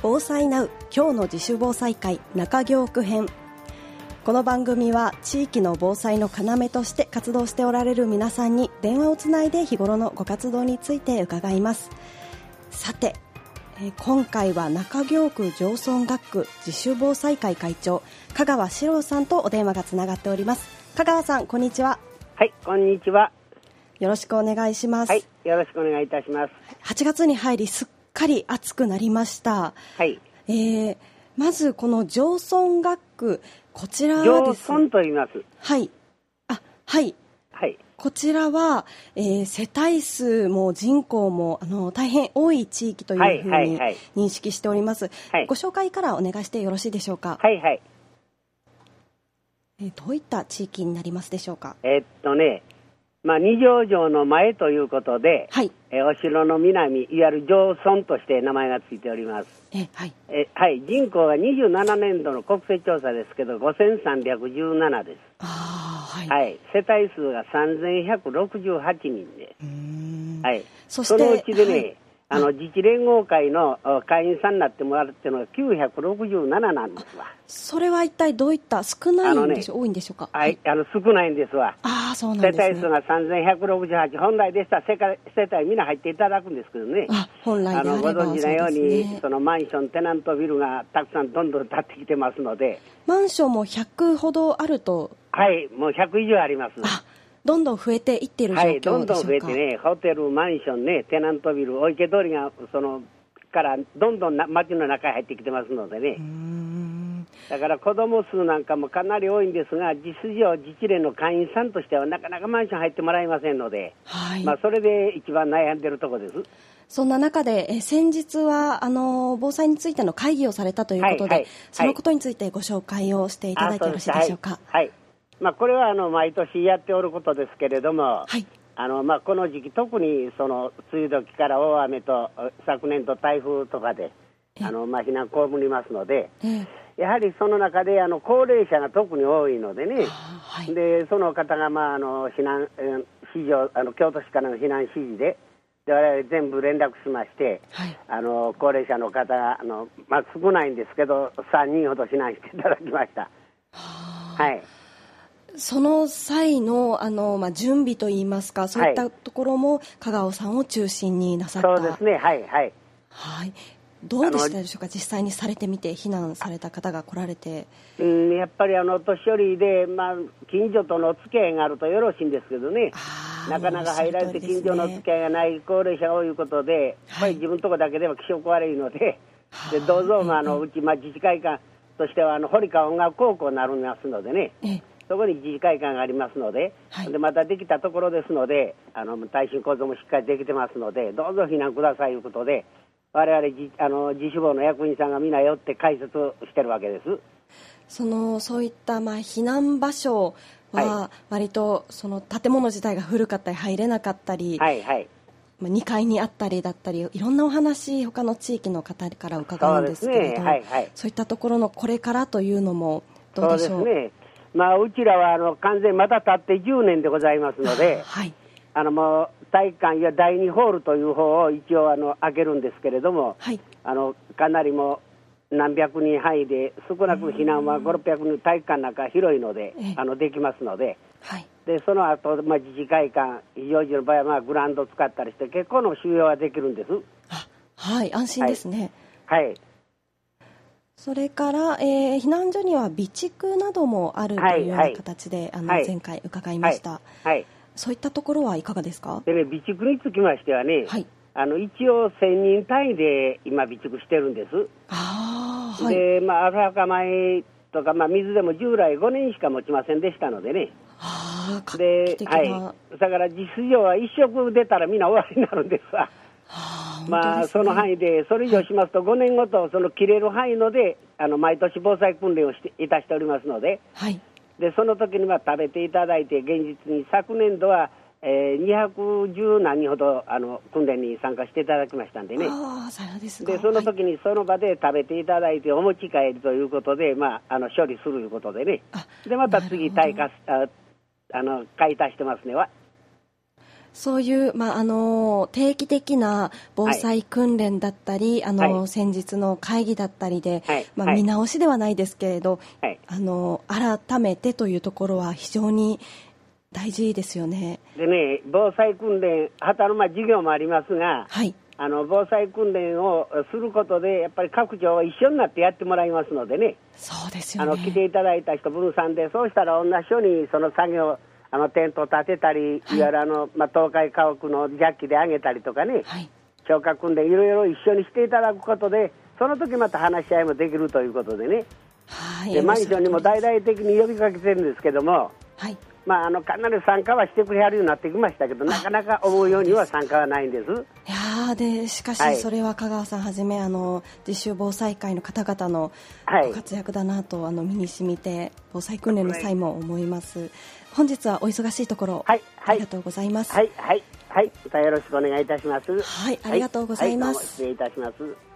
防災ナウ今日の自主防災会中京区編。この番組は地域の防災の要として活動しておられる皆さんに電話をつないで日頃のご活動について伺います。さてえ今回は中京区上村学区自主防災会会長香川史郎さんとお電話がつながっております。香川さんこんにちは。はいこんにちは。よろしくお願いします。はいよろしくお願いいたします。8月に入りすっかり暑くなりました。はい。えー、まずこの上村学区こちらは上です村と言います。はい。あはい。はい。こちらは、えー世帯数も人口もあの大変多い地域というふうはいはいにはい。認識しております、はい。ご紹介からお願いしてよろしいでしょうか、はいはい。えーどういった地域になりますでしょうか？えーっとねまあ二条城の前ということで、はい。えーお城の南いわゆる上村として名前がついております。えーはい。えーはい。人口が27年度の国勢調査ですけど5317です。ああはい、はい。世帯数が3168人で。はい。そしてのうちでね、はいあの自治連合会のあ会員さんになってもらうっていうのが967なんですわ。それは一体どういった少ないんでしょう、多いんでしょうか？はい、あの少ないんですわ。ああそうな世んですね帯数が3168、本来でしたら世界世帯みんな入っていただくんですけどね。あ本来あのご存知のようにですねそのマンション、テナントビルがたくさんどんどん建ってきてますので、マンションも100ほどあるとはい、もう100以上あります。あどんどん増えていっている状はい、どんどん況でしょうか、増えてね、ホテル、マンションね、テナントビル、お池通りがそのからどんどんな街の中へ入ってきてますのでね。だから子供数なんかもかなり多いんですが、実情、自治連の会員さんとしてはなかなかマンション入ってもらえませんので、はい、まあ、それで一番悩んでるとこです。そんな中で、え先日はあの防災についての会議をされたということで、はいはいそのことについてご紹介をしていただいてよろしいでしょうか？はい、はいまあ、これはあの毎年やっておることですけれども、はい。あのまあ、この時期、特にその梅雨時から大雨と昨年と台風とかでえあの、まあ、避難被りますので、ええ。やはりその中であの高齢者が特に多いのでね。あはい。でその方が、まあ、あの避難、えー指示をあの京都市からの避難指示でで我々全部連絡しまして、はい。あの高齢者の方があの、まあ、少ないんですけど3人ほど避難していただきました。はあはいその際のあの、まあ、準備といいますかそういったところも香川さんを中心になさった、そうですね、はいはい。はい、どうでしたでしょうか実際にされてみて避難された方が来られて。うん、やっぱりあのお年寄りで、まあ、近所とのお付き合いがあるとよろしいんですけどね、なかなか入られて近所のお付き合いがない高齢者が多いことで、やっぱり自分のとこだけでは気色悪いので、でどうぞ、まあ、あのうち、まあ、自治会館としてはあの堀川音楽高校になりますのでね、ええそこに自治会館がありますので、はい。でまたできたところですので、あの耐震構造もしっかりできてますので、どうぞ避難くださいということで、我々自あの自主防の役員さんが皆寄って解説をしてるわけです。そのそういったまあ避難場所はは割とその建物自体が古かったり入れなかったり、はいはい。まあ、2階にあったりだったりいろんなお話他の地域の方から伺うんですけれどそういはい。そういったところのこれからというのもどそううでしょうですね、まあ、うちらはあの完全また経って10年でございますので、はい。あのもう体育館や第2ホールという方を一応あの開けるんですけれども、はい。あのかなりもう何百人範囲で、少なく避難は5、600人、体育館なんか広いのでええ、あのできますので。はい。でその後、まあ自治会館、非常時の場合はまあグラウンドを使ったりして、結構の収容はできるんです。あはい安心ですね、はい、それから、えー避難所には備蓄などもあるというようはない。形で、あのはい。前回伺いました、はい、そういったところはいかがですか？でね、備蓄につきましてはね、はい。あの一応、1000人単位で今、備蓄してるんです。ああはい。で、まあ、アルファ化米とか、まあ、水でも従来5年しか持ちませんでしたのでね、で、はい、だから実情は一食出たらみんな終わりになるんですわ。まあ、その範囲で、それ以上しますと、5年ごと、その切れる範囲ので、あの毎年防災訓練をしていたしておりますので、はい。でその時には食べていただいて、現実に昨年度は、えー、210何人ほどあの訓練に参加していただきましたんでね。そうですか。でそのはい。時にその場で食べていただいてお持ち帰りということで、まあ、あの処理するということでね。あでまた次ああの買い足してますね。わそういう、まあ、あの定期的な防災訓練だったり、あの先日の会議だったりで、まあ、見直しではないですけれど、あの改めてというところは非常に大事ですよね。でね、防災訓練、旗の間授業もありますが、はい、あの防災訓練をすることで、やっぱり各庁は一緒になってやってもらいますのでね、そうですよ、ね、あの来ていただいた人分散で、そうしたら同じようにその作業、あのテントを立てたり、はい、いわゆるあの、まあ、東海家屋のジャッキで上げたりとかね、はい、消火訓練、いろいろ一緒にしていただくことで、その時また話し合いもできるということでね、はい、でマンションにも大々的に呼びかけてるんですけども、はい。まあ、あのかなり参加はしてくれはるようになってきましたけど、なかなか思うようには参加はないんです。いやでしかし、それは香川さんはじめあの実習防災会の方々のご活躍だなと、あの身にしみて防災訓練の際も思います。本日はお忙しいところ、はい、ありがとうございます。はい、はい、はい、よろしくお願いいたします。はい、ありがとうございます。失礼いたします。